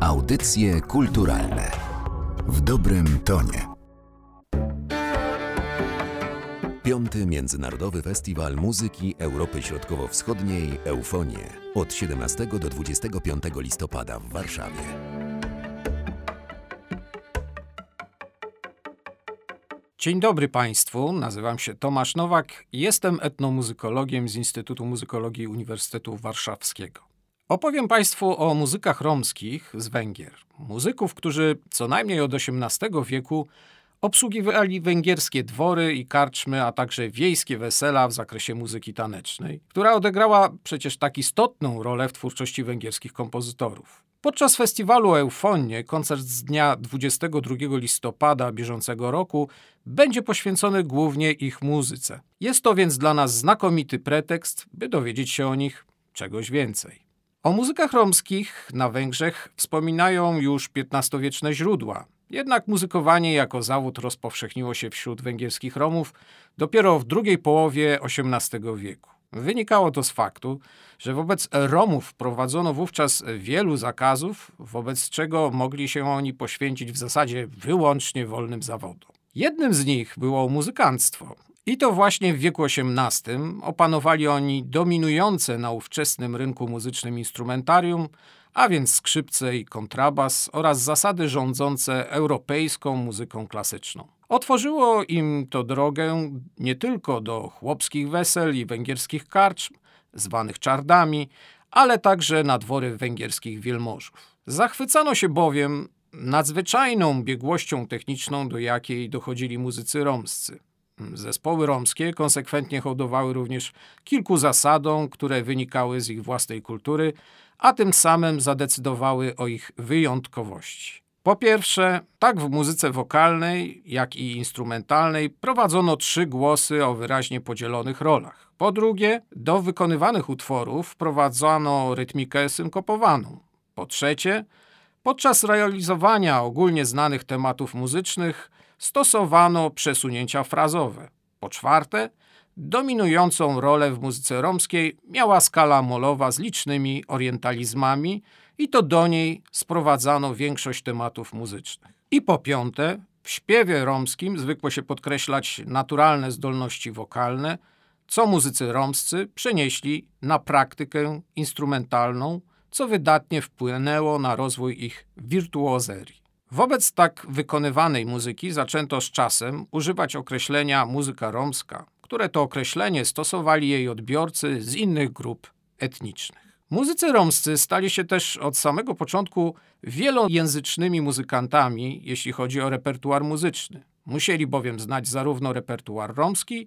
Audycje kulturalne w dobrym tonie. Piąty Międzynarodowy Festiwal Muzyki Europy Środkowo-Wschodniej Eufonie od 17 do 25 listopada w Warszawie. Dzień dobry Państwu, nazywam się Tomasz Nowak jestem etnomuzykologiem z Instytutu Muzykologii Uniwersytetu Warszawskiego. Opowiem Państwu o muzykach romskich z Węgier. Muzyków, którzy co najmniej od XVIII wieku obsługiwali węgierskie dwory i karczmy, a także wiejskie wesela w zakresie muzyki tanecznej, która odegrała przecież tak istotną rolę w twórczości węgierskich kompozytorów. Podczas festiwalu Eufonie koncert z dnia 22 listopada bieżącego roku będzie poświęcony głównie ich muzyce. Jest to więc dla nas znakomity pretekst, by dowiedzieć się o nich czegoś więcej. O muzykach romskich na Węgrzech wspominają już XV-wieczne źródła. Jednak muzykowanie jako zawód rozpowszechniło się wśród węgierskich Romów dopiero w drugiej połowie XVIII wieku. Wynikało to z faktu, że wobec Romów wprowadzono wówczas wielu zakazów, wobec czego mogli się oni poświęcić w zasadzie wyłącznie wolnym zawodom. Jednym z nich było muzykanstwo. I to właśnie w wieku XVIII opanowali oni dominujące na ówczesnym rynku muzycznym instrumentarium, a więc skrzypce i kontrabas oraz zasady rządzące europejską muzyką klasyczną. Otworzyło im to drogę nie tylko do chłopskich wesel i węgierskich karczm, zwanych czardami, ale także na dwory węgierskich wielmożów. Zachwycano się bowiem nadzwyczajną biegłością techniczną, do jakiej dochodzili muzycy romscy. Zespoły romskie konsekwentnie hołdowały również kilku zasadom, które wynikały z ich własnej kultury, a tym samym zadecydowały o ich wyjątkowości. Po pierwsze, tak w muzyce wokalnej, jak i instrumentalnej prowadzono trzy głosy o wyraźnie podzielonych rolach. Po drugie, do wykonywanych utworów wprowadzano rytmikę synkopowaną. Po trzecie, podczas realizowania ogólnie znanych tematów muzycznych stosowano przesunięcia frazowe. Po czwarte, dominującą rolę w muzyce romskiej miała skala molowa z licznymi orientalizmami i to do niej sprowadzano większość tematów muzycznych. I po piąte, w śpiewie romskim zwykło się podkreślać naturalne zdolności wokalne, co muzycy romscy przenieśli na praktykę instrumentalną, co wydatnie wpłynęło na rozwój ich wirtuozerii. Wobec tak wykonywanej muzyki zaczęto z czasem używać określenia muzyka romska, które to określenie stosowali jej odbiorcy z innych grup etnicznych. Muzycy romscy stali się też od samego początku wielojęzycznymi muzykantami, jeśli chodzi o repertuar muzyczny. Musieli bowiem znać zarówno repertuar romski,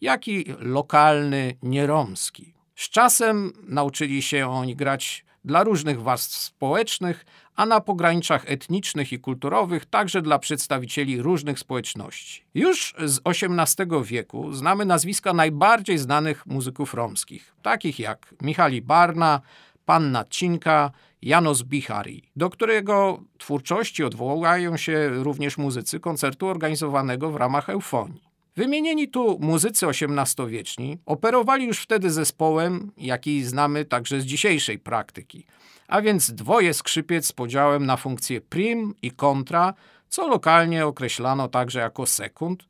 jak i lokalny nieromski. Z czasem nauczyli się oni grać dla różnych warstw społecznych, a na pograniczach etnicznych i kulturowych także dla przedstawicieli różnych społeczności. Już z XVIII wieku znamy nazwiska najbardziej znanych muzyków romskich, takich jak Michali Barna, Panna Cinka, Janos Bihari, do którego twórczości odwołają się również muzycy koncertu organizowanego w ramach Eufonii. Wymienieni tu muzycy XVIII-wieczni operowali już wtedy zespołem, jaki znamy także z dzisiejszej praktyki, a więc dwoje skrzypiec z podziałem na funkcje prim i kontra, co lokalnie określano także jako sekund,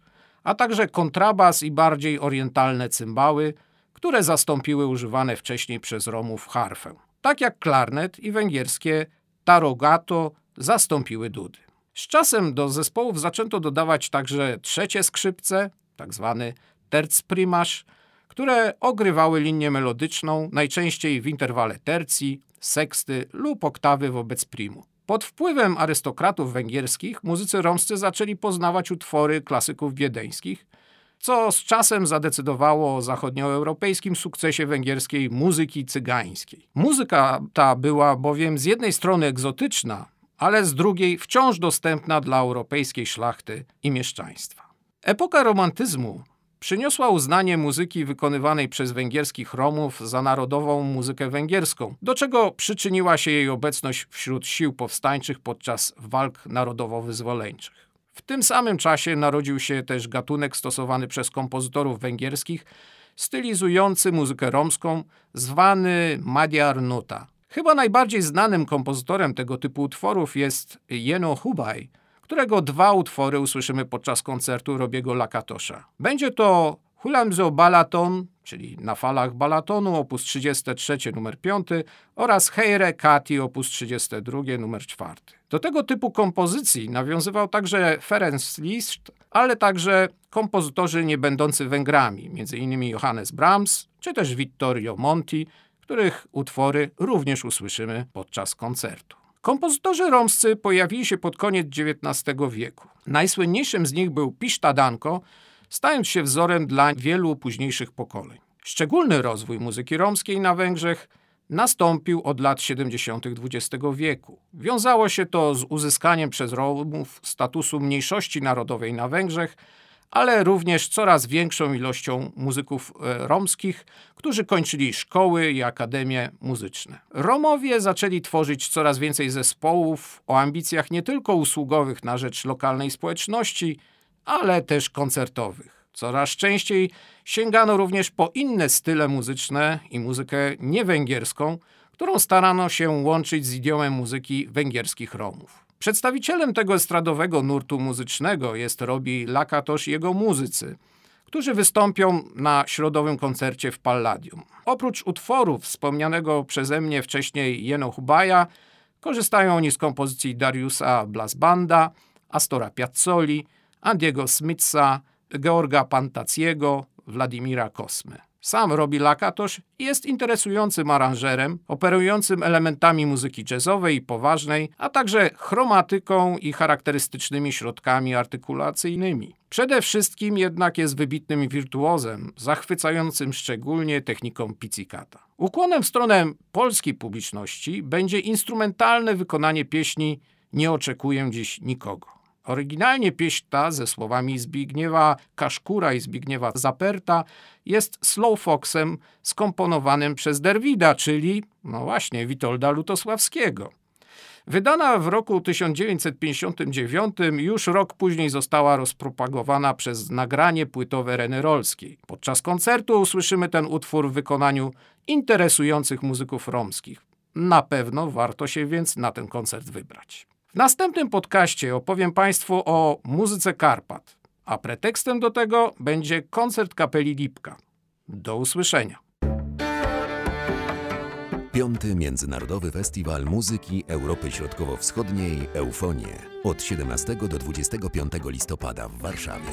a także kontrabas i bardziej orientalne cymbały, które zastąpiły używane wcześniej przez Romów harfę. Tak jak klarnet i węgierskie tarogato zastąpiły dudy. Z czasem do zespołów zaczęto dodawać także trzecie skrzypce, tak zwany terc primasz, które ogrywały linię melodyczną, najczęściej w interwale tercji, seksty lub oktawy wobec primu. Pod wpływem arystokratów węgierskich muzycy romscy zaczęli poznawać utwory klasyków wiedeńskich, co z czasem zadecydowało o zachodnioeuropejskim sukcesie węgierskiej muzyki cygańskiej. Muzyka ta była bowiem z jednej strony egzotyczna, ale z drugiej wciąż dostępna dla europejskiej szlachty i mieszczaństwa. Epoka romantyzmu przyniosła uznanie muzyki wykonywanej przez węgierskich Romów za narodową muzykę węgierską, do czego przyczyniła się jej obecność wśród sił powstańczych podczas walk narodowo-wyzwoleńczych. W tym samym czasie narodził się też gatunek stosowany przez kompozytorów węgierskich, stylizujący muzykę romską, zwany Magyar Nuta. Chyba najbardziej znanym kompozytorem tego typu utworów jest Jeno Hubay, którego dwa utwory usłyszymy podczas koncertu Robiego Lakatosza. Będzie to Hulamzo Balaton, czyli Na falach Balatonu, op. 33 numer 5 oraz Heire Kati, op. 32 numer 4. Do tego typu kompozycji nawiązywał także Ferenc Liszt, ale także kompozytorzy nie będący Węgrami, m.in. Johannes Brahms czy też Vittorio Monti, których utwory również usłyszymy podczas koncertu. Kompozytorzy romscy pojawili się pod koniec XIX wieku. Najsłynniejszym z nich był Piszta Danko, stając się wzorem dla wielu późniejszych pokoleń. Szczególny rozwój muzyki romskiej na Węgrzech nastąpił od lat 70. XX wieku. Wiązało się to z uzyskaniem przez Romów statusu mniejszości narodowej na Węgrzech, ale również coraz większą ilością muzyków e, romskich, którzy kończyli szkoły i akademie muzyczne. Romowie zaczęli tworzyć coraz więcej zespołów o ambicjach nie tylko usługowych na rzecz lokalnej społeczności, ale też koncertowych. Coraz częściej sięgano również po inne style muzyczne i muzykę niewęgierską, którą starano się łączyć z idiomem muzyki węgierskich Romów. Przedstawicielem tego estradowego nurtu muzycznego jest Robi Lakatosz i jego muzycy, którzy wystąpią na środowym koncercie w Palladium. Oprócz utworów wspomnianego przeze mnie wcześniej Jeno Hubaja, korzystają oni z kompozycji Dariusa Blasbanda, Astora Piazzoli, Andiego Smitsa, Georga Pantaciego, Władimira Kosmy. Sam Robi Lakatosz jest interesującym aranżerem, operującym elementami muzyki jazzowej i poważnej, a także chromatyką i charakterystycznymi środkami artykulacyjnymi. Przede wszystkim jednak jest wybitnym wirtuozem, zachwycającym szczególnie techniką pizzicata. Ukłonem w stronę polskiej publiczności będzie instrumentalne wykonanie pieśni Nie oczekuję dziś nikogo. Oryginalnie pieśń ta ze słowami Zbigniewa Kaszkura i Zbigniewa Zaperta jest slow foxem skomponowanym przez Derwida, czyli, no właśnie, Witolda Lutosławskiego. Wydana w roku 1959, już rok później została rozpropagowana przez nagranie płytowe Reny Rolskiej. Podczas koncertu usłyszymy ten utwór w wykonaniu interesujących muzyków romskich. Na pewno warto się więc na ten koncert wybrać. W następnym podcaście opowiem Państwu o muzyce Karpat, a pretekstem do tego będzie koncert kapeli Lipka. Do usłyszenia. Piąty Międzynarodowy Festiwal Muzyki Europy Środkowo-Wschodniej Eufonie od 17 do 25 listopada w Warszawie.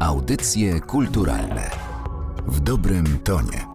Audycje kulturalne w dobrym tonie.